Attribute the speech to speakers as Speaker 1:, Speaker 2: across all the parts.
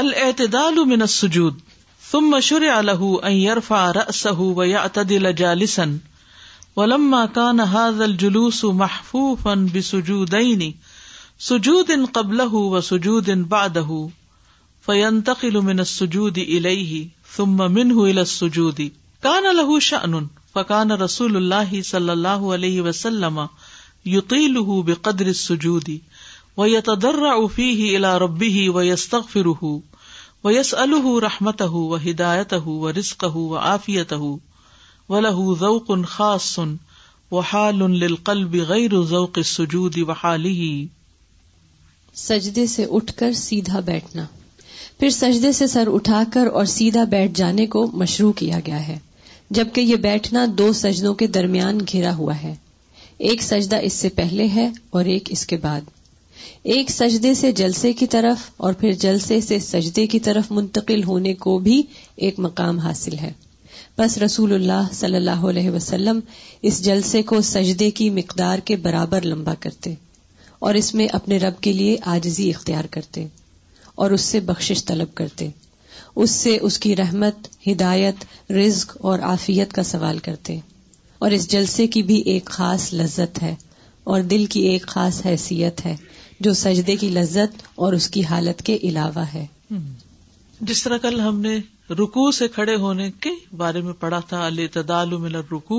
Speaker 1: الاعتدال من السجود ثم شرع له ان يرفع رأسه ويعتدل جالسا ولما كان هذا الجلوس محفوفا بسجودين سجود قبله وسجود بعده فينتقل من السجود اليه ثم منه الى السجود كان له شأن فكان رسول الله صلى الله عليه وسلم يطيله بقدر السجود و یتدر افی ہی الا ربی ہی و یستق فرح و یس الح رحمت ہُ و ہدایت ہُ و رسق ہُ و آفیت ہُ و لہ ذوق ان خاص سن و حال للقلب غیر ذوق سجود و حالی
Speaker 2: سجدے سے اٹھ کر سیدھا بیٹھنا پھر سجدے سے سر اٹھا کر اور سیدھا بیٹھ جانے کو مشروع کیا گیا ہے جبکہ یہ بیٹھنا دو سجدوں کے درمیان گھرا ہوا ہے ایک سجدہ اس سے پہلے ہے اور ایک اس کے بعد ایک سجدے سے جلسے کی طرف اور پھر جلسے سے سجدے کی طرف منتقل ہونے کو بھی ایک مقام حاصل ہے بس رسول اللہ صلی اللہ علیہ وسلم اس جلسے کو سجدے کی مقدار کے برابر لمبا کرتے اور اس میں اپنے رب کے لیے آجزی اختیار کرتے اور اس سے بخشش طلب کرتے اس سے اس کی رحمت ہدایت رزق اور آفیت کا سوال کرتے اور اس جلسے کی بھی ایک خاص لذت ہے اور دل کی ایک خاص حیثیت ہے جو سجدے کی لذت اور اس کی حالت کے علاوہ ہے
Speaker 1: جس طرح کل ہم نے رکو سے کھڑے ہونے کے بارے میں پڑھا تھا من رکو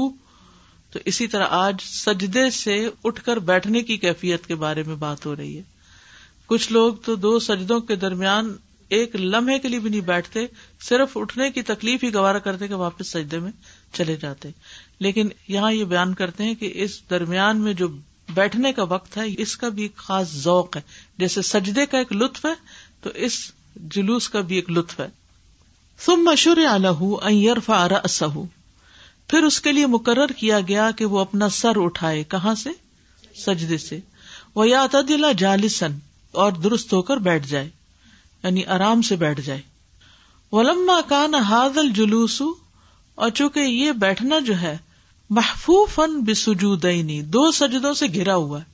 Speaker 1: تو اسی طرح آج سجدے سے اٹھ کر بیٹھنے کی کیفیت کے بارے میں بات ہو رہی ہے کچھ لوگ تو دو سجدوں کے درمیان ایک لمحے کے لیے بھی نہیں بیٹھتے صرف اٹھنے کی تکلیف ہی گوارا کرتے کہ واپس سجدے میں چلے جاتے لیکن یہاں یہ بیان کرتے ہیں کہ اس درمیان میں جو بیٹھنے کا وقت ہے اس کا بھی ایک خاص ذوق ہے جیسے سجدے کا ایک لطف ہے تو اس جلوس کا بھی ایک لطف ہے مشور پھر اس کے لیے مقرر کیا گیا کہ وہ اپنا سر اٹھائے کہاں سے سجدے سے وہ یا دلا جالسن اور درست ہو کر بیٹھ جائے یعنی آرام سے بیٹھ جائے ولما کان حاضل جلوس اور چونکہ یہ بیٹھنا جو ہے محفوف بسجودینی دو سجدوں سے گھرا ہوا ہے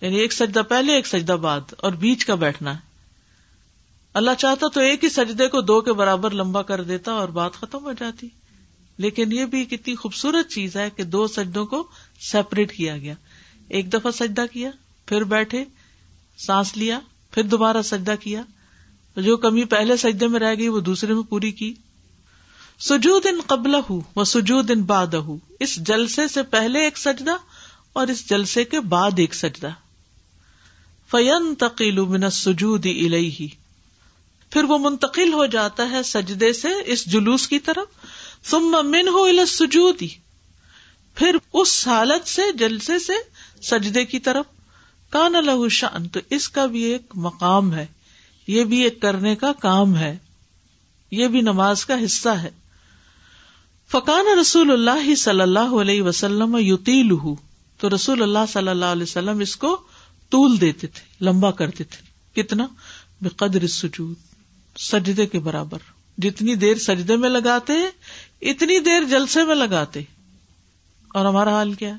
Speaker 1: یعنی ایک سجدہ پہلے ایک سجدہ بعد اور بیچ کا بیٹھنا ہے اللہ چاہتا تو ایک ہی سجدے کو دو کے برابر لمبا کر دیتا اور بات ختم ہو جاتی لیکن یہ بھی اتنی خوبصورت چیز ہے کہ دو سجدوں کو سیپریٹ کیا گیا ایک دفعہ سجدہ کیا پھر بیٹھے سانس لیا پھر دوبارہ سجدہ کیا جو کمی پہلے سجدے میں رہ گئی وہ دوسرے میں پوری کی سجود ان قبل ہُو و سجود ان باد اس جلسے سے پہلے ایک سجدہ اور اس جلسے کے بعد ایک سجدہ فیم تقیل من سجود ہی پھر وہ منتقل ہو جاتا ہے سجدے سے اس جلوس کی طرف من ہو الجودی پھر اس حالت سے جلسے سے سجدے کی طرف کان لہو شان تو اس کا بھی ایک مقام ہے یہ بھی ایک کرنے کا کام ہے یہ بھی نماز کا حصہ ہے فقان رسول اللہ صلی اللہ علیہ وسلم یوتی تو رسول اللہ صلی اللہ علیہ وسلم اس کو طول دیتے تھے لمبا کرتے تھے کتنا بے قدر سجدے کے برابر جتنی دیر سجدے میں لگاتے اتنی دیر جلسے میں لگاتے اور ہمارا حال کیا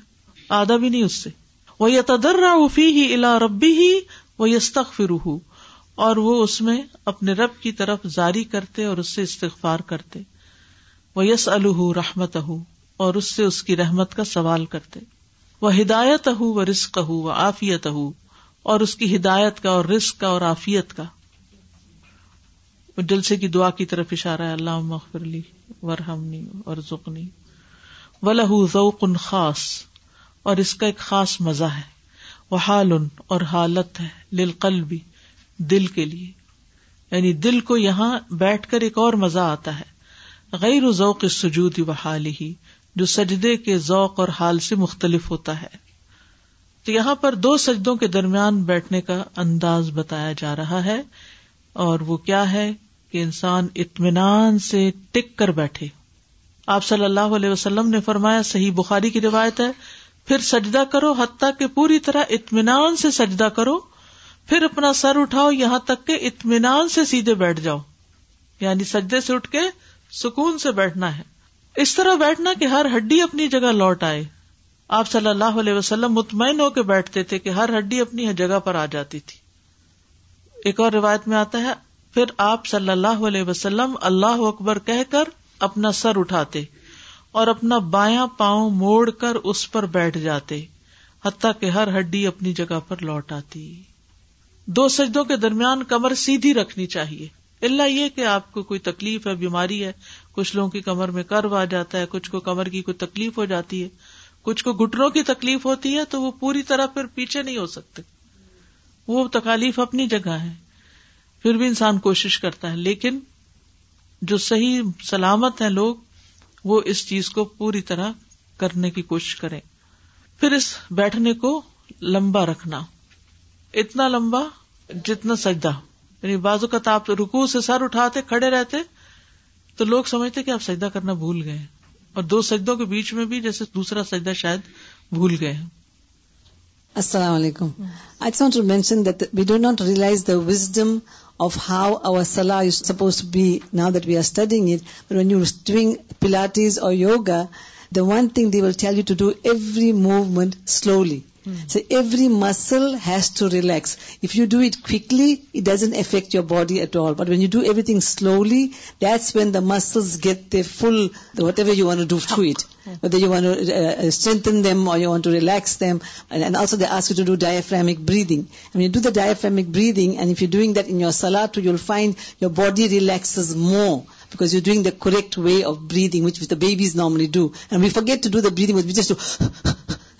Speaker 1: آدھا بھی نہیں اس سے وہ یدر افی ہی الا ربی ہی وہ یس اور وہ اس میں اپنے رب کی طرف جاری کرتے اور اس سے استغفار کرتے وہ یس الحمت ہُ اور اس سے اس کی رحمت کا سوال کرتے وہ ہدایت ہوں وہ رسق ہوں وہ آفیت ہو اور اس کی ہدایت کا اور رسق کا اور آفیت کا جلسے کی دعا کی طرف اشارہ اللہ لی ورحمنی اور زکنی و لہ ذوق خاص اور اس کا ایک خاص مزہ ہے وہ حال اور حالت ہے لل دل کے لیے یعنی دل کو یہاں بیٹھ کر ایک اور مزہ آتا ہے غیر ذوق سجود و حال ہی جو سجدے کے ذوق اور حال سے مختلف ہوتا ہے تو یہاں پر دو سجدوں کے درمیان بیٹھنے کا انداز بتایا جا رہا ہے اور وہ کیا ہے کہ انسان اطمینان سے ٹک کر بیٹھے آپ صلی اللہ علیہ وسلم نے فرمایا صحیح بخاری کی روایت ہے پھر سجدہ کرو حتیٰ کہ پوری طرح اطمینان سے سجدہ کرو پھر اپنا سر اٹھاؤ یہاں تک کہ اطمینان سے سیدھے بیٹھ جاؤ یعنی سجدے سے اٹھ کے سکون سے بیٹھنا ہے اس طرح بیٹھنا کہ ہر ہڈی اپنی جگہ لوٹ آئے آپ صلی اللہ علیہ وسلم مطمئن ہو کے بیٹھتے تھے کہ ہر ہڈی اپنی جگہ پر آ جاتی تھی ایک اور روایت میں آتا ہے پھر آپ صلی اللہ علیہ وسلم اللہ اکبر کہہ کر اپنا سر اٹھاتے اور اپنا بایاں پاؤں موڑ کر اس پر بیٹھ جاتے حتیٰ کہ ہر ہڈی اپنی جگہ پر لوٹ آتی دو سجدوں کے درمیان کمر سیدھی رکھنی چاہیے اللہ یہ کہ آپ کو کوئی تکلیف ہے بیماری ہے کچھ لوگوں کی کمر میں کرو آ جاتا ہے کچھ کو کمر کی کوئی تکلیف ہو جاتی ہے کچھ کو گٹروں کی تکلیف ہوتی ہے تو وہ پوری طرح پھر پیچھے نہیں ہو سکتے وہ تکالیف اپنی جگہ ہے پھر بھی انسان کوشش کرتا ہے لیکن جو صحیح سلامت ہے لوگ وہ اس چیز کو پوری طرح کرنے کی کوشش کرے پھر اس بیٹھنے کو لمبا رکھنا اتنا لمبا جتنا سجدہ یعنی بازو کا آپ رکو سے سر اٹھاتے کھڑے رہتے تو لوگ سمجھتے کہ آپ سجدہ کرنا بھول گئے اور دو سجدوں کے بیچ میں بھی جیسے دوسرا سجدہ شاید بھول گئے
Speaker 3: السلام علیکم I to mention that we do not realise the wisdom of how slow suppose be that we are studying it when you doing pilates اور yoga the one thing they will tell you to do every movement slowly Hmm. So every muscle has to relax. If you do it quickly, it doesn't affect your body at all. But when you do everything slowly, that's when the muscles get their full, whatever you want to do to it. Hmm. Whether you want to uh, uh, strengthen them or you want to relax them. And also they ask you to do diaphragmic breathing. When you do the diaphragmic breathing, and if you're doing that in your salah too, you'll find your body relaxes more, because you're doing the correct way of breathing, which the babies normally do. And we forget to do the breathing, we just do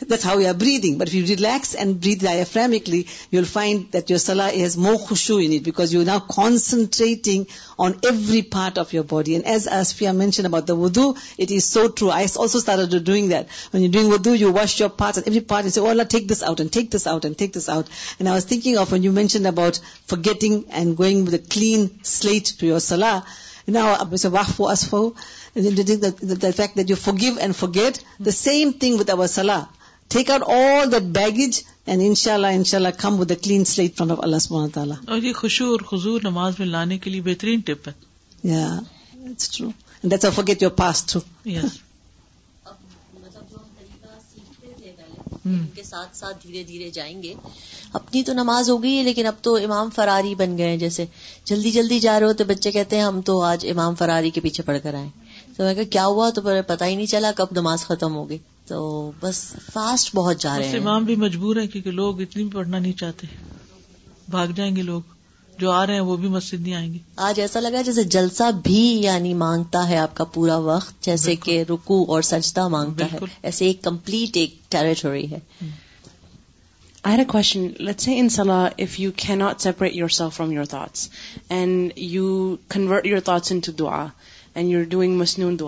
Speaker 3: That's how you are breathing. But if you relax and breathe diaphragmically, you'll find that your salah has more khushu in it because you're now concentrating on every part of your body. And as Asfiya mentioned about the wudu, it is so true. I also started doing that. When you're doing wudu, you wash your parts and every part, you say, oh Allah, take this out and take this out and take this out. And I was thinking of when you mentioned about forgetting and going with a clean slate to your salah. Now, uh, the fact that you forgive and forget, the same thing with our salah. Take out all that baggage and ان شاء اللہ ان شاء اللہ come with clean slate front of اللہ سبحانہ تعالیٰ
Speaker 1: اور یہ خوشو اور خزور نماز میں لانے کے لیے بہترین ٹپ ہے
Speaker 3: یا that's a forget your pass through
Speaker 1: ان
Speaker 4: کے ساتھ ساتھ دھیرے دھیرے جائیں گے اپنی تو نماز ہو گئی ہے لیکن اب تو امام فراری بن گئے ہیں جیسے جلدی جلدی جا رہے ہو تو بچے کہتے ہیں ہم تو آج امام فراری کے پیچھے پڑھ کر آئے تو میں کہا کیا ہوا تو پتہ ہی نہیں چلا کب نماز ختم ہو گئی تو بس فاسٹ بہت جا رہے ہیں
Speaker 1: امام بھی مجبور ہیں کیونکہ لوگ اتنی بھی پڑھنا نہیں چاہتے بھاگ جائیں گے لوگ جو آ رہے ہیں وہ بھی مسجد نہیں آئیں گے
Speaker 4: آج ایسا لگا جیسے جلسہ بھی یعنی مانگتا ہے آپ کا پورا وقت جیسے کہ رکو اور سجدہ مانگتا ہے ایسے ایک کمپلیٹ ایک ٹیریٹوری ہے
Speaker 5: I had a question. Let's say in Salah, if you cannot separate yourself from your thoughts and you convert your thoughts into dua
Speaker 1: heart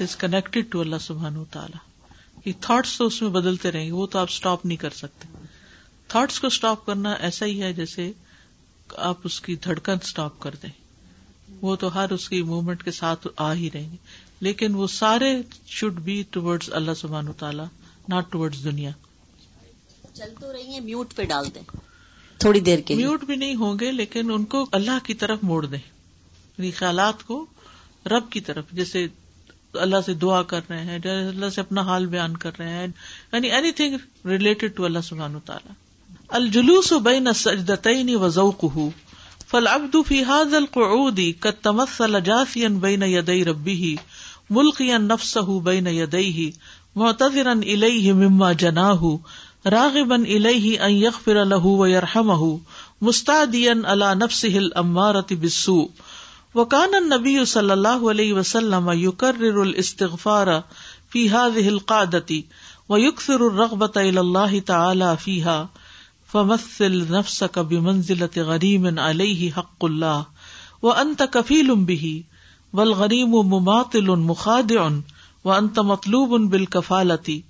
Speaker 1: is connected to اللہ سبحان تو اس میں بدلتے رہیں گے وہ تو آپ اسٹاپ نہیں کر سکتے تھاٹس کو اسٹاپ کرنا ایسا ہی ہے جیسے آپ اس کی دھڑکن اسٹاپ کر دیں وہ تو ہر اس کی موومنٹ کے ساتھ آ ہی رہیں گے لیکن وہ سارے شوڈ بی ٹوڈز اللہ سبحان تعالیٰ ناٹ ٹوڈز دنیا
Speaker 4: چل تو رہی ہیں میوٹ پہ ڈال دیں تھوڑی دیر کے
Speaker 1: میوٹ بھی نہیں ہوں گے لیکن ان کو اللہ کی طرف موڑ دیں یعنی خیالات کو رب کی طرف جیسے اللہ سے دعا کر رہے ہیں اللہ سے اپنا حال بیان کر رہے ہیں یعنی اینی تھنگ ریلیٹڈ ٹو اللہ سبحان الجلوس بین السجدتین وزوقہ فالعبد فی حض القعود کتمس الجاس بین یدئی ربی ملک ان نفس ہُنا یدئی الیہ مما جنا ہوں راغبا الہ ان یغفر له و یرحمه مستعدیا علی نفسه الامارۃ بالسوء وکان النبی صلی اللہ علیہ وسلم یکرر الاستغفار فی هذه القعدۃ ویکثر الرغبۃ الی اللہ تعالی فیھا فمثل نفسك بمنزلة غریم علیہ حق اللہ وانت کفیل به والغریم مماطل مخادع وانت مطلوب بالکفالتی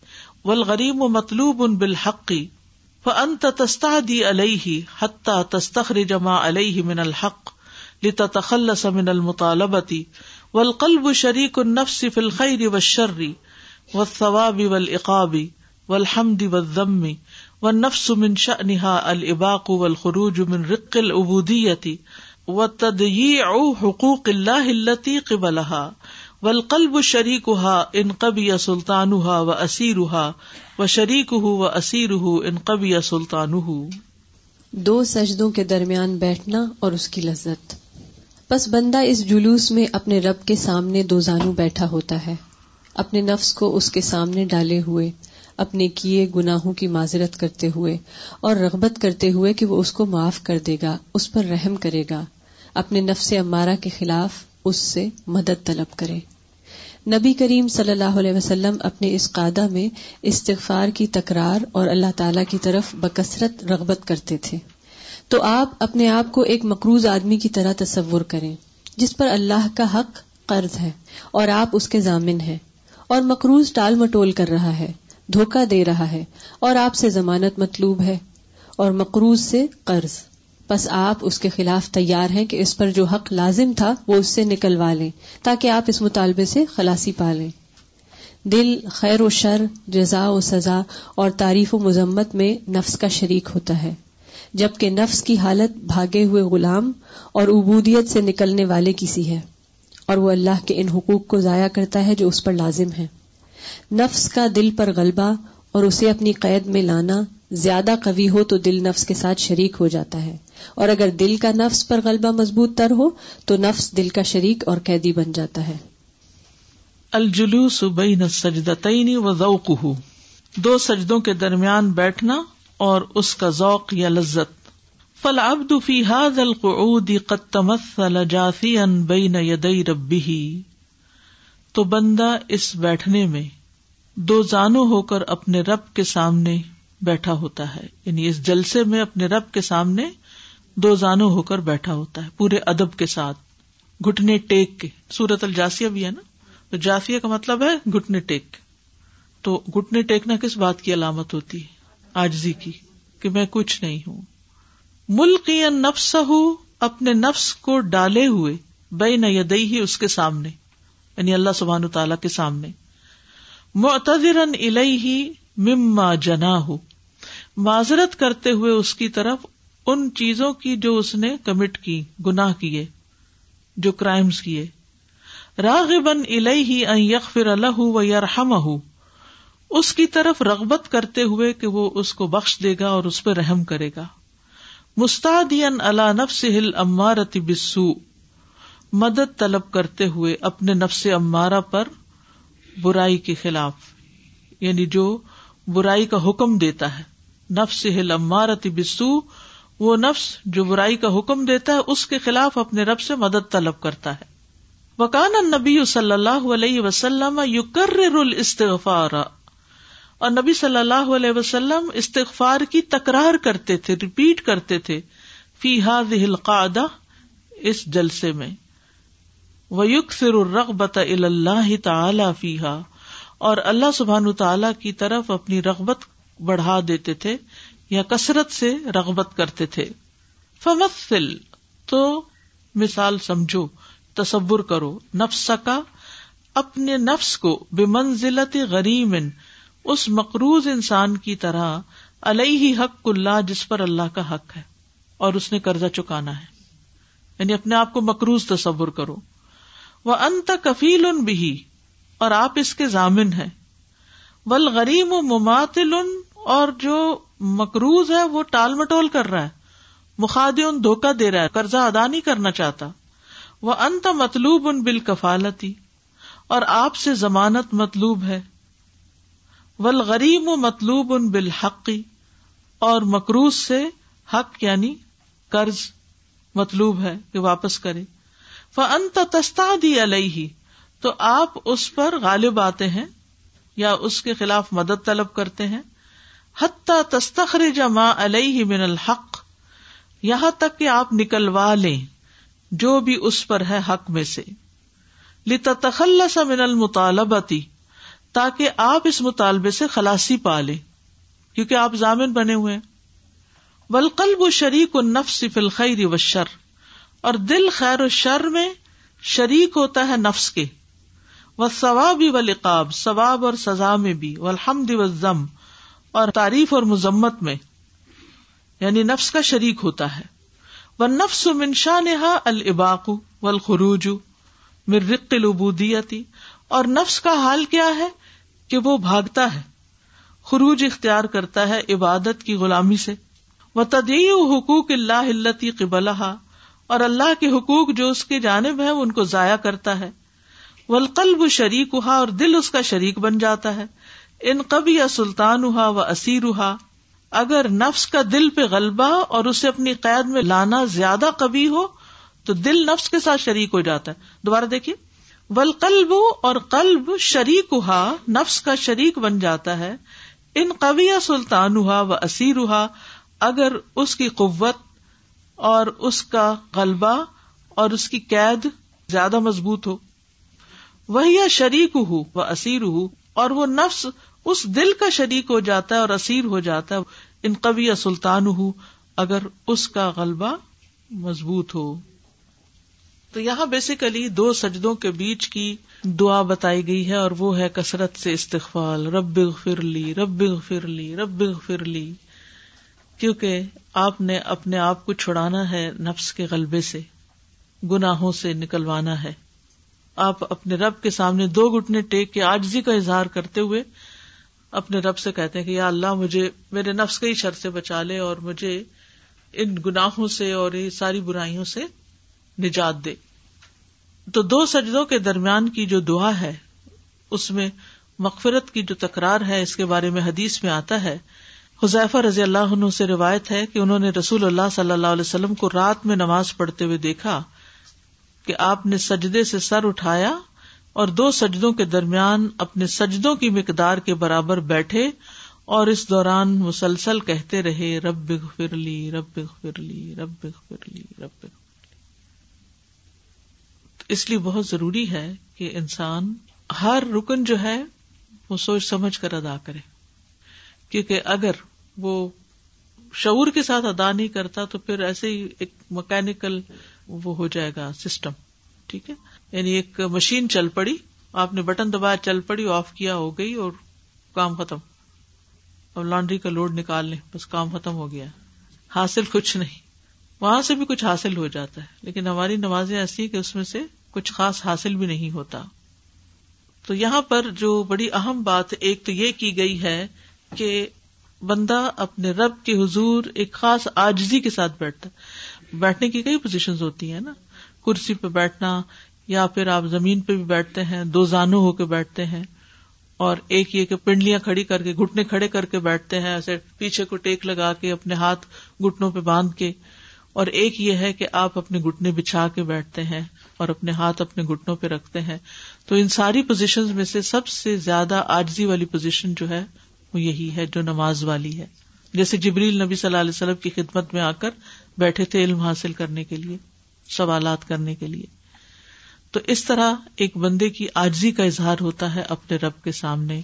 Speaker 1: والغریب و مطلوب ان بالحقی فانت تستعدی علیہ حتی تستخرج ما علیہ من الحق لتتخلص من المطالبتی والقلب شریک النفس فی الخیر والشر والثواب والعقاب والحمد والذم والنفس من شأنها الاباق والخروج من رق العبودیتی وتضییع حقوق اللہ التي قبلها ولقلب ہا یا سلطان ہا ہا و و و اسیر اسیر سلطان
Speaker 2: دو سجدوں کے درمیان بیٹھنا اور اس کی لذت بس بندہ اس جلوس میں اپنے رب کے سامنے دو زانو بیٹھا ہوتا ہے اپنے نفس کو اس کے سامنے ڈالے ہوئے اپنے کیے گناہوں کی معذرت کرتے ہوئے اور رغبت کرتے ہوئے کہ وہ اس کو معاف کر دے گا اس پر رحم کرے گا اپنے نفس امارہ کے خلاف اس سے مدد طلب کرے نبی کریم صلی اللہ علیہ وسلم اپنے اس قادہ میں استغفار کی تکرار اور اللہ تعالی کی طرف بکثرت رغبت کرتے تھے تو آپ اپنے آپ کو ایک مقروض آدمی کی طرح تصور کریں جس پر اللہ کا حق قرض ہے اور آپ اس کے ضامن ہیں اور مقروض ٹال مٹول کر رہا ہے دھوکہ دے رہا ہے اور آپ سے ضمانت مطلوب ہے اور مقروض سے قرض بس آپ اس کے خلاف تیار ہیں کہ اس پر جو حق لازم تھا وہ اس سے نکلوا لیں تاکہ آپ اس مطالبے سے خلاصی پا لیں دل خیر و شر جزا و سزا اور تعریف و مذمت میں نفس کا شریک ہوتا ہے جبکہ نفس کی حالت بھاگے ہوئے غلام اور عبودیت سے نکلنے والے کسی ہے اور وہ اللہ کے ان حقوق کو ضائع کرتا ہے جو اس پر لازم ہے نفس کا دل پر غلبہ اور اسے اپنی قید میں لانا زیادہ قوی ہو تو دل نفس کے ساتھ شریک ہو جاتا ہے اور اگر دل کا نفس پر غلبہ مضبوط تر ہو تو نفس دل کا شریک اور قیدی بن جاتا ہے
Speaker 1: الجلو سبئی نہ دو سجدوں کے درمیان بیٹھنا اور اس کا ذوق یا لذت فالعبد اب دفی القعود القی تمثل ان بئی نہ ربه ربی تو بندہ اس بیٹھنے میں دو زانو ہو کر اپنے رب کے سامنے بیٹھا ہوتا ہے یعنی اس جلسے میں اپنے رب کے سامنے دو زانو ہو کر بیٹھا ہوتا ہے پورے ادب کے ساتھ گٹنے ٹیک کے سورت الجاسیا بھی ہے نا تو جاسیا کا مطلب ہے گٹنے ٹیک تو گٹنے ٹیکنا کس بات کی علامت ہوتی ہے آجزی کی کہ میں کچھ نہیں ہوں ملک یا ہوں اپنے نفس کو ڈالے ہوئے بے نہ ہی اس کے سامنے یعنی اللہ سبحان تعالی کے سامنے معتدر الیہ ہی مما جنا ہو معذرت کرتے ہوئے اس کی طرف ان چیزوں کی جو اس نے کمٹ کی گناہ کیے جو کرائمس کیے راغ بن ان یغفر فر و یا رحم اس کی طرف رغبت کرتے ہوئے کہ وہ اس کو بخش دے گا اور اس پہ رحم کرے گا مستعدین اللہ نفس ہل عمارت بسو مدد طلب کرتے ہوئے اپنے نفس امارہ پر برائی کے خلاف یعنی جو برائی کا حکم دیتا ہے نفس عمارت بسو وہ نفس جو برائی کا حکم دیتا ہے اس کے خلاف اپنے رب سے مدد طلب کرتا ہے وکان نبی صلی اللہ علیہ وسلم اور نبی صلی اللہ علیہ وسلم استغفار کی تکرار کرتے تھے ریپیٹ کرتے تھے فی حاض القاعدہ اس جلسے میں اللہ سبحان تعالی کی طرف اپنی رغبت بڑھا دیتے تھے یا کثرت سے رغبت کرتے تھے فمثل تو مثال سمجھو تصور کرو نفس کا اپنے نفس کو بے منزلت غریمن اس مقروض انسان کی طرح علیہ حق اللہ جس پر اللہ کا حق ہے اور اس نے قرضہ چکانا ہے یعنی اپنے آپ کو مقروض تصور کرو وہ انت کفیل ان بھی اور آپ اس کے ضامن ہیں بل غریم و مماتل اور جو مکروز ہے وہ ٹال مٹول کر رہا ہے مخاد ان دھوکہ دے رہا ہے قرضہ ادا نہیں کرنا چاہتا وہ انت مطلوب ان بال کفالتی اور آپ سے ضمانت مطلوب ہے و مطلوب ان بالحقی حقی اور مکروز سے حق یعنی قرض مطلوب ہے کہ واپس کرے وہ انت تستا دی تو آپ اس پر غالب آتے ہیں یا اس کے خلاف مدد طلب کرتے ہیں حتیٰ تستخر جما علیہ من الحق یہاں تک کہ آپ نکلوا لیں جو بھی اس پر ہے حق میں سے لتتخلص من المطالبتی تاکہ آپ اس مطالبے سے خلاسی پا لیں کیونکہ آپ ضامن بنے ہوئے و شریک و نفس فلخیر و شر اور دل خیر و شر میں شریک ہوتا ہے نفس کے ثواب و لقاب ثواب اور سزا میں بھی الحمد و ضم اور تعریف اور مزمت میں یعنی نفس کا شریک ہوتا ہے وہ نفس و منشا نہا الباق و الخروج مر رقل ابو اور نفس کا حال کیا ہے کہ وہ بھاگتا ہے خروج اختیار کرتا ہے عبادت کی غلامی سے وہ تدی و حقوق اللہ التی قبلا اور اللہ کے حقوق جو اس کی جانب ہے ان کو ضائع کرتا ہے ولقلب شریک ہوا اور دل اس کا شریک بن جاتا ہے ان قبی یا سلطان ہوا و اسیر ہوا اگر نفس کا دل پہ غلبہ اور اسے اپنی قید میں لانا زیادہ قبی ہو تو دل نفس کے ساتھ شریک ہو جاتا ہے دوبارہ دیکھیے ولقلب اور قلب شریک ہوا نفس کا شریک بن جاتا ہے ان قبی یا سلطان ہوا و اسیر ہوا اگر اس کی قوت اور اس کا غلبہ اور اس کی قید زیادہ مضبوط ہو وہ شریک ہو وہ اسیر ہو اور وہ نفس اس دل کا شریک ہو جاتا ہے اور اسیر ہو جاتا ہے ان قوی یا سلطان ہو اگر اس کا غلبہ مضبوط ہو تو یہاں بیسیکلی دو سجدوں کے بیچ کی دعا بتائی گئی ہے اور وہ ہے کثرت سے استقبال رب فر لی رب بھر لی رب بغ فر لی کیونکہ آپ نے اپنے آپ کو چھڑانا ہے نفس کے غلبے سے گناہوں سے نکلوانا ہے آپ اپنے رب کے سامنے دو گٹنے ٹیک کے آجزی کا اظہار کرتے ہوئے اپنے رب سے کہتے ہیں کہ یا اللہ مجھے میرے نفس کے ہی شر سے بچا لے اور مجھے ان گناہوں سے اور یہ ساری برائیوں سے نجات دے تو دو سجدوں کے درمیان کی جو دعا ہے اس میں مغفرت کی جو تکرار ہے اس کے بارے میں حدیث میں آتا ہے حذیفہ رضی اللہ عنہ سے روایت ہے کہ انہوں نے رسول اللہ صلی اللہ علیہ وسلم کو رات میں نماز پڑھتے ہوئے دیکھا کہ آپ نے سجدے سے سر اٹھایا اور دو سجدوں کے درمیان اپنے سجدوں کی مقدار کے برابر بیٹھے اور اس دوران مسلسل کہتے رہے رب رب بب فرلی رب رب اس لیے بہت ضروری ہے کہ انسان ہر رکن جو ہے وہ سوچ سمجھ کر ادا کرے کیونکہ اگر وہ شعور کے ساتھ ادا نہیں کرتا تو پھر ایسے ہی ایک مکینکل وہ ہو جائے گا سسٹم ٹھیک ہے یعنی ایک مشین چل پڑی آپ نے بٹن دبایا چل پڑی آف کیا ہو گئی اور کام ختم اب لانڈری کا لوڈ نکال لیں بس کام ختم ہو گیا حاصل کچھ نہیں وہاں سے بھی کچھ حاصل ہو جاتا ہے لیکن ہماری نمازیں ایسی ہیں کہ اس میں سے کچھ خاص حاصل بھی نہیں ہوتا تو یہاں پر جو بڑی اہم بات ایک تو یہ کی گئی ہے کہ بندہ اپنے رب کے حضور ایک خاص آجزی کے ساتھ بیٹھتا ہے بیٹھنے کی کئی پوزیشن ہوتی ہیں نا کرسی پہ بیٹھنا یا پھر آپ زمین پہ بھی بیٹھتے ہیں دو زانو ہو کے بیٹھتے ہیں اور ایک یہ کہ پنڈلیاں کھڑی کر کے گٹنے کھڑے کر کے بیٹھتے ہیں ایسے پیچھے کو ٹیک لگا کے اپنے ہاتھ گٹنوں پہ باندھ کے اور ایک یہ ہے کہ آپ اپنے گٹنے بچھا کے بیٹھتے ہیں اور اپنے ہاتھ اپنے گٹنوں پہ رکھتے ہیں تو ان ساری پوزیشن میں سے سب سے زیادہ آرزی والی پوزیشن جو ہے وہ یہی ہے جو نماز والی ہے جیسے جبریل نبی صلی اللہ علیہ وسلم کی خدمت میں آ کر بیٹھے تھے علم حاصل کرنے کے لیے سوالات کرنے کے لیے تو اس طرح ایک بندے کی آجزی کا اظہار ہوتا ہے اپنے رب کے سامنے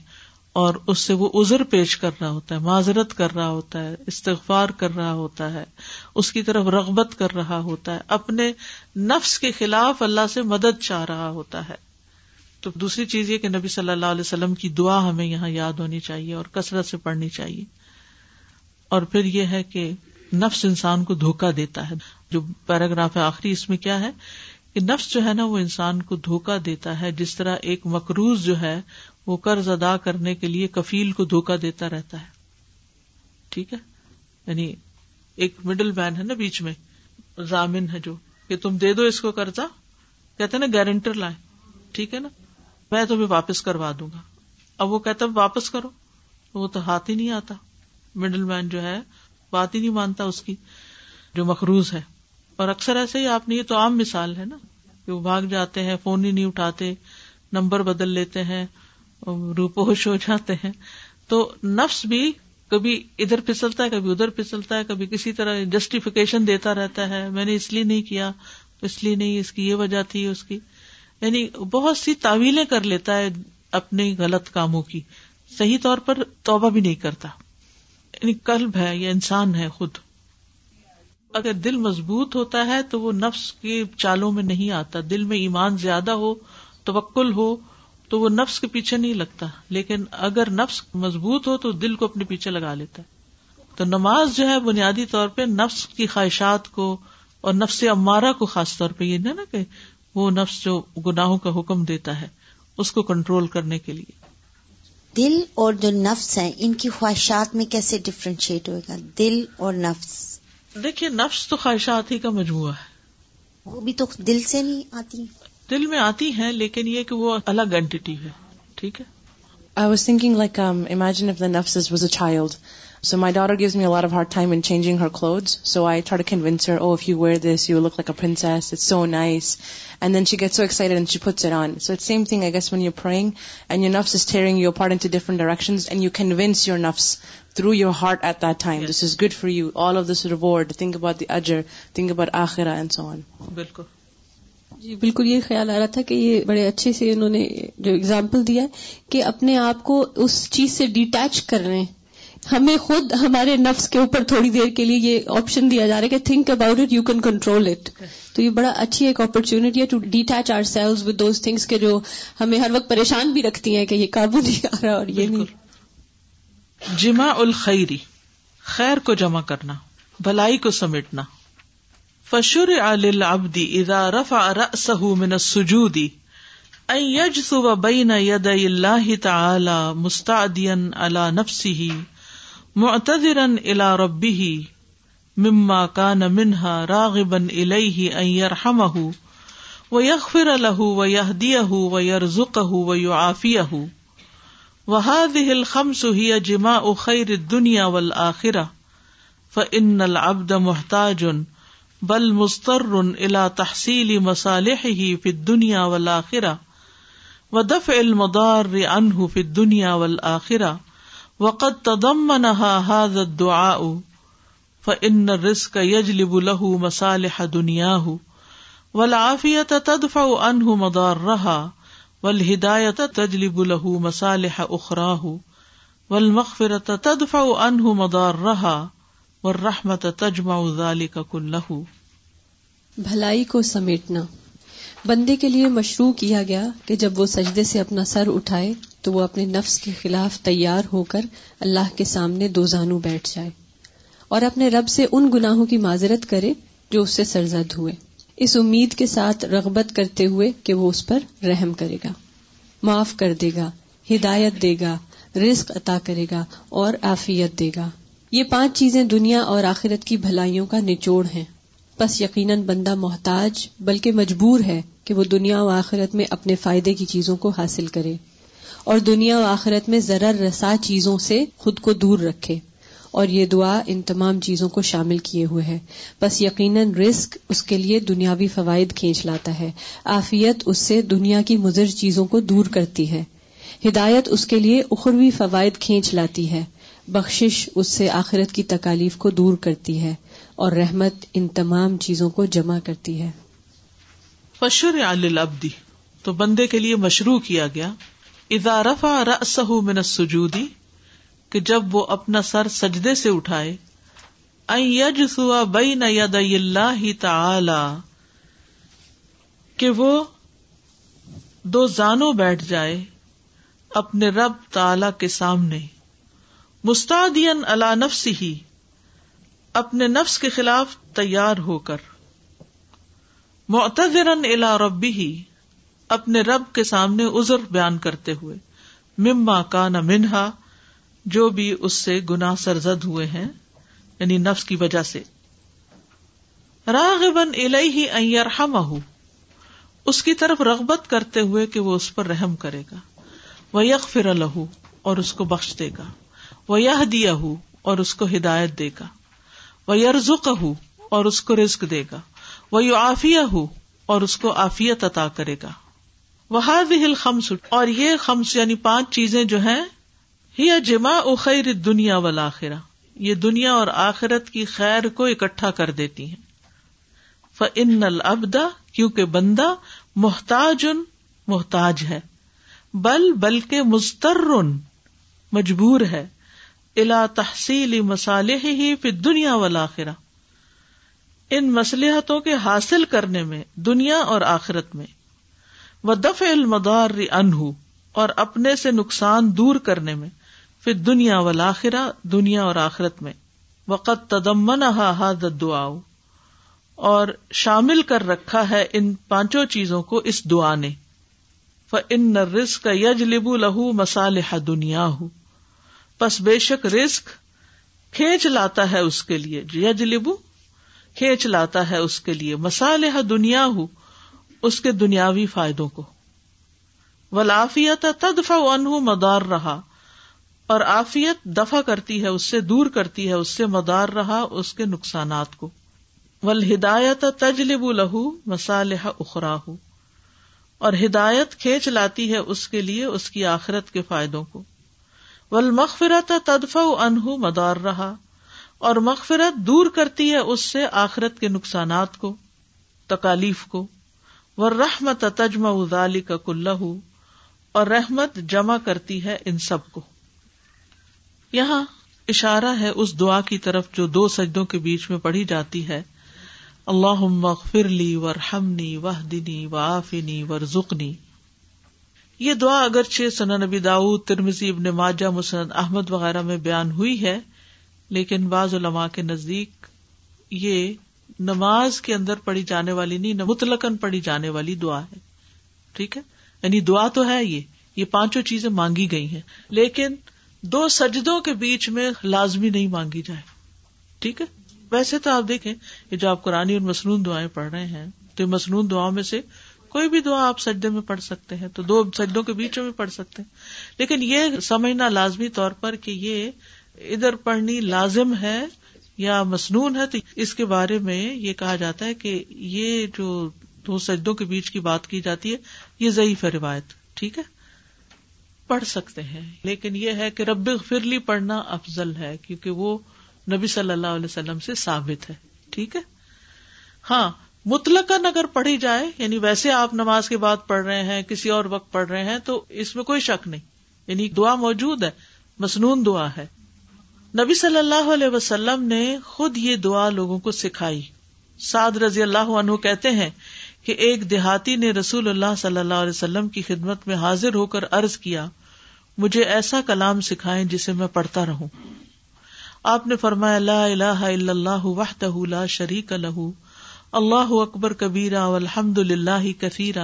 Speaker 1: اور اس سے وہ ازر پیش کر رہا ہوتا ہے معذرت کر رہا ہوتا ہے استغفار کر رہا ہوتا ہے اس کی طرف رغبت کر رہا ہوتا ہے اپنے نفس کے خلاف اللہ سے مدد چاہ رہا ہوتا ہے تو دوسری چیز یہ کہ نبی صلی اللہ علیہ وسلم کی دعا ہمیں یہاں یاد ہونی چاہیے اور کثرت سے پڑھنی چاہیے اور پھر یہ ہے کہ نفس انسان کو دھوکا دیتا ہے جو پیراگراف ہے آخری اس میں کیا ہے کہ نفس جو ہے نا وہ انسان کو دھوکا دیتا ہے جس طرح ایک مکروز جو ہے وہ قرض ادا کرنے کے لیے کفیل کو دھوکا دیتا رہتا ہے ٹھیک ہے یعنی ایک مڈل مین ہے نا بیچ میں ضامن ہے جو کہ تم دے دو اس کو قرضہ کہتے نا گارنٹر لائے ٹھیک ہے نا میں تمہیں واپس کروا دوں گا اب وہ کہتا ہے واپس کرو وہ تو ہاتھ ہی نہیں آتا مڈل مین جو ہے بات ہی نہیں مانتا اس کی جو مخروض ہے اور اکثر ایسے ہی آپ نے یہ تو عام مثال ہے نا کہ وہ بھاگ جاتے ہیں فون ہی نہیں اٹھاتے نمبر بدل لیتے ہیں روپوش ہو جاتے ہیں تو نفس بھی کبھی ادھر پھسلتا ہے کبھی ادھر پھسلتا ہے کبھی کسی طرح جسٹیفکیشن دیتا رہتا ہے میں نے اس لیے نہیں کیا اس لیے نہیں اس کی یہ وجہ تھی اس کی یعنی بہت سی تعویلیں کر لیتا ہے اپنے غلط کاموں کی صحیح طور پر توبہ بھی نہیں کرتا یعنی قلب ہے یا انسان ہے خود اگر دل مضبوط ہوتا ہے تو وہ نفس کے چالوں میں نہیں آتا دل میں ایمان زیادہ ہو توکل ہو تو وہ نفس کے پیچھے نہیں لگتا لیکن اگر نفس مضبوط ہو تو دل کو اپنے پیچھے لگا لیتا ہے تو نماز جو ہے بنیادی طور پہ نفس کی خواہشات کو اور نفس عمارہ کو خاص طور پہ یہ ہے نا کہ وہ نفس جو گناہوں کا حکم دیتا ہے اس کو کنٹرول کرنے کے لیے
Speaker 6: دل اور جو نفس ہیں ان کی خواہشات میں کیسے ڈفرینشیٹ ہوئے گا دل اور نفس
Speaker 1: دیکھیے نفس تو خواہشات ہی کا مجموعہ ہے
Speaker 6: وہ بھی تو دل سے نہیں آتی
Speaker 1: دل میں آتی ہیں لیکن یہ کہ وہ الگ اینٹی ہے ہے
Speaker 5: ٹھیک I was thinking like imagine if the نفس was a child so my daughter gives me hard time in changing her dressing so I oh if you you wear this look like a it so nice and then she get so and she got on so it same thing I guess when you frying and your نفس throwing you hurting to different directions and you can once your نفس through your heart at that
Speaker 1: time
Speaker 5: this is good for you all of this reward think about the اجر think about آخرا and so on
Speaker 1: بالکل
Speaker 2: جی بالکل یہ خیال آ رہا تھا کہ یہ بڑے اچھے سے انہوں نے جو اگزامپل دیا کہ اپنے آپ کو اس چیز سے ڈیٹیچ کر رہے ہیں ہمیں خود ہمارے نفس کے اوپر تھوڑی دیر کے لیے یہ آپشن دیا جا رہا ہے کہ think about it you can control it تو یہ بڑا اچھی ایک اپرچونٹی ہے to detach ourselves with those things کے جو ہمیں ہر وقت پریشان بھی رکھتی ہیں کہ یہ قابو نہیں آ رہا اور یہ نہیں
Speaker 1: جمع الخیری خیر کو جمع کرنا بھلائی کو سمیٹنا فشر عل ابدی ادا رف ارسہ من سجودی ائج صبح بین ید اللہ تعالی مستعدین علا نفسی معتدر الى ربی مما كان منها راغبا اليه و يرحمه ويغفر له و ويرزقه ويعافيه و الخمس هي و یو آفی وحادل جما العبد دنیا ان بل مستر الا تحصيل مصالحه في دنیا ولاخرا و دف عنه في انہ فنیا وقت تدم نہ ان رسک یجل بلح مسالح دنیا ہُ ولافیت تدف ان مدار رہا ول ہدایت تجلی بلح مسالح اخرا ہُ ول مغفرت تدف ان مدار رہا و رحمت تجما ذالک کل
Speaker 2: بھلائی کو سمیٹنا بندے کے لیے مشروع کیا گیا کہ جب وہ سجدے سے اپنا سر اٹھائے تو وہ اپنے نفس کے خلاف تیار ہو کر اللہ کے سامنے دو زانو بیٹھ جائے اور اپنے رب سے ان گناہوں کی معذرت کرے جو اس سے سرزد ہوئے اس امید کے ساتھ رغبت کرتے ہوئے کہ وہ اس پر رحم کرے گا معاف کر دے گا ہدایت دے گا رزق عطا کرے گا اور آفیت دے گا یہ پانچ چیزیں دنیا اور آخرت کی بھلائیوں کا نچوڑ ہیں پس یقیناً بندہ محتاج بلکہ مجبور ہے کہ وہ دنیا و آخرت میں اپنے فائدے کی چیزوں کو حاصل کرے اور دنیا و آخرت میں ذرا رسا چیزوں سے خود کو دور رکھے اور یہ دعا ان تمام چیزوں کو شامل کیے ہوئے ہے بس یقیناً رسک اس کے لیے دنیاوی فوائد کھینچ لاتا ہے آفیت اس سے دنیا کی مضر چیزوں کو دور کرتی ہے ہدایت اس کے لیے اخروی فوائد کھینچ لاتی ہے بخشش اس سے آخرت کی تکالیف کو دور کرتی ہے اور رحمت ان تمام چیزوں کو جمع کرتی ہے
Speaker 1: فشر تو بندے کے لیے مشروع کیا گیا من سجودی کہ جب وہ اپنا سر سجدے سے اٹھائے اللہ تعالی کہ وہ دو زانو بیٹھ جائے اپنے رب تعلی کے سامنے مستعدین نفسی ہی اپنے نفس کے خلاف تیار ہو کر معتذرن علا ربی اپنے رب کے سامنے عذر بیان کرتے ہوئے مما کا نہ منہا جو بھی اس سے گنا سرزد ہوئے ہیں یعنی نفس کی وجہ سے اس کی طرف رغبت کرتے ہوئے کہ وہ اس پر رحم کرے گا وہ یک اور اس کو بخش دے گا وہ دیا اور اس کو ہدایت دے گا وہ یرز اور اس کو رزق دے گا وہ یو آفیہ ہو اور اس کو آفیت عطا کرے گا وہ ہل خمس اور یہ خمس یعنی پانچ چیزیں جو ہیں ہی اجما اخیر دنیا والا آخرا یہ دنیا اور آخرت کی خیر کو اکٹھا کر دیتی ہیں نل ابدا کیونکہ بندہ محتاج ان محتاج ہے بل بلکہ مستر مجبور ہے الا تحصیل مسالح ہی پھر دنیا والا آخرا ان مصلحتوں کے حاصل کرنے میں دنیا اور آخرت میں وہ دف المدار انہ اور اپنے سے نقصان دور کرنے میں پھر دنیا والا دنیا اور آخرت میں وقت تدمن ہاد دعا اور شامل کر رکھا ہے ان پانچوں چیزوں کو اس دعا نے ان رس کا یج لہو مسالح دنیا ہوں پس بے شک رسک کھینچ لاتا ہے اس کے لیے یا جلیبو کھینچ لاتا ہے اس کے لیے مسالح دنیا ہو اس کے دنیاوی فائدوں کو ولافیت تدفع تدفن مدار رہا اور آفیت دفاع کرتی ہے اس سے دور کرتی ہے اس سے مدار رہا اس کے نقصانات کو ول ہدایت تجلب لہ مسالح اخرا ہو اور ہدایت کھینچ لاتی ہے اس کے لیے اس کی آخرت کے فائدوں کو والمغفرت تدفع عنہ انہ مدار رہا اور مغفرت دور کرتی ہے اس سے آخرت کے نقصانات کو تکالیف کو رحمت تجمع ذالک کلہ کا اور رحمت جمع کرتی ہے ان سب کو یہاں اشارہ ہے اس دعا کی طرف جو دو سجدوں کے بیچ میں پڑھی جاتی ہے اللہ وغفرلی لی ورحمنی وحدنی وعافنی ورزقنی ورژنی یہ دعا اگر چھ نبی داؤد ماجہ مسند احمد وغیرہ میں بیان ہوئی ہے لیکن بعض علماء کے نزدیک یہ نماز کے اندر پڑی جانے والی نہیں متلقن پڑی جانے والی دعا ہے ٹھیک ہے یعنی دعا تو ہے یہ یہ پانچوں چیزیں مانگی گئی ہیں لیکن دو سجدوں کے بیچ میں لازمی نہیں مانگی جائے ٹھیک ہے ویسے تو آپ دیکھیں یہ جو آپ قرآن اور مصنون دعائیں پڑھ رہے ہیں تو مصنون دعاؤں میں سے کوئی بھی دعا آپ سجدے میں پڑھ سکتے ہیں تو دو سجدوں کے بیچ میں پڑھ سکتے ہیں لیکن یہ سمجھنا لازمی طور پر کہ یہ ادھر پڑھنی لازم ہے یا مصنون ہے تو اس کے بارے میں یہ کہا جاتا ہے کہ یہ جو دو سجدوں کے بیچ کی بات کی جاتی ہے یہ ضعیف ہے روایت ٹھیک ہے پڑھ سکتے ہیں لیکن یہ ہے کہ رب فرلی پڑھنا افضل ہے کیونکہ وہ نبی صلی اللہ علیہ وسلم سے ثابت ہے ٹھیک ہے ہاں مطلق اگر پڑھی جائے یعنی ویسے آپ نماز کے بعد پڑھ رہے ہیں کسی اور وقت پڑھ رہے ہیں تو اس میں کوئی شک نہیں یعنی دعا موجود ہے مصنون دعا ہے نبی صلی اللہ علیہ وسلم نے خود یہ دعا لوگوں کو سکھائی سعد رضی اللہ عنہ کہتے ہیں کہ ایک دیہاتی نے رسول اللہ صلی اللہ علیہ وسلم کی خدمت میں حاضر ہو کر عرض کیا مجھے ایسا کلام سکھائیں جسے میں پڑھتا رہوں آپ نے فرمایا اللہ وحدہ لا شریک لہو اللہ اکبر کبیرا الحمد اللہ کثیر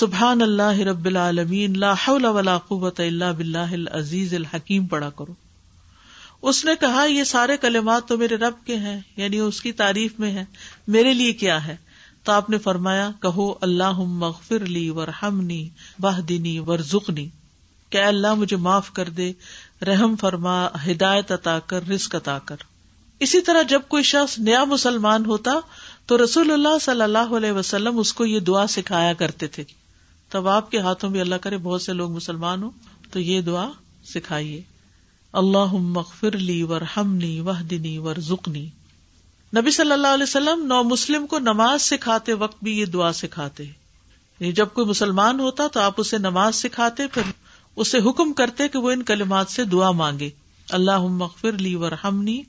Speaker 1: سبحان اللہ رب العالمین العزیز الحکیم پڑا کرو اس نے کہا یہ سارے کلمات تو میرے رب کے ہیں یعنی اس کی تعریف میں ہے میرے لیے کیا ہے تو آپ نے فرمایا کہو اللہ مغفر لی ہم باہدینی ورزقنی کیا اللہ مجھے معاف کر دے رحم فرما ہدایت اتا کر رسک اتا کر اسی طرح جب کوئی شخص نیا مسلمان ہوتا تو رسول اللہ صلی اللہ علیہ وسلم اس کو یہ دعا سکھایا کرتے تھے تب آپ کے ہاتھوں بھی اللہ کرے بہت سے لوگ مسلمان ہوں تو یہ دعا سکھائیے اللہ مخفر ورحمنی وحدنی ورزقنی نبی صلی اللہ علیہ وسلم نو مسلم کو نماز سکھاتے وقت بھی یہ دعا سکھاتے یعنی جب کوئی مسلمان ہوتا تو آپ اسے نماز سکھاتے پھر اسے حکم کرتے کہ وہ ان کلمات سے دعا مانگے اللہ لیور ہمنی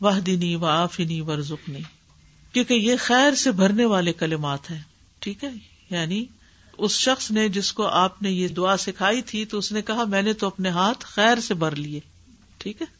Speaker 1: وہ دنی وفنی ورژنی کیونکہ یہ خیر سے بھرنے والے کلمات ہیں ٹھیک ہے یعنی اس شخص نے جس کو آپ نے یہ دعا سکھائی تھی تو اس نے کہا میں نے تو اپنے ہاتھ خیر سے بھر لیے ٹھیک ہے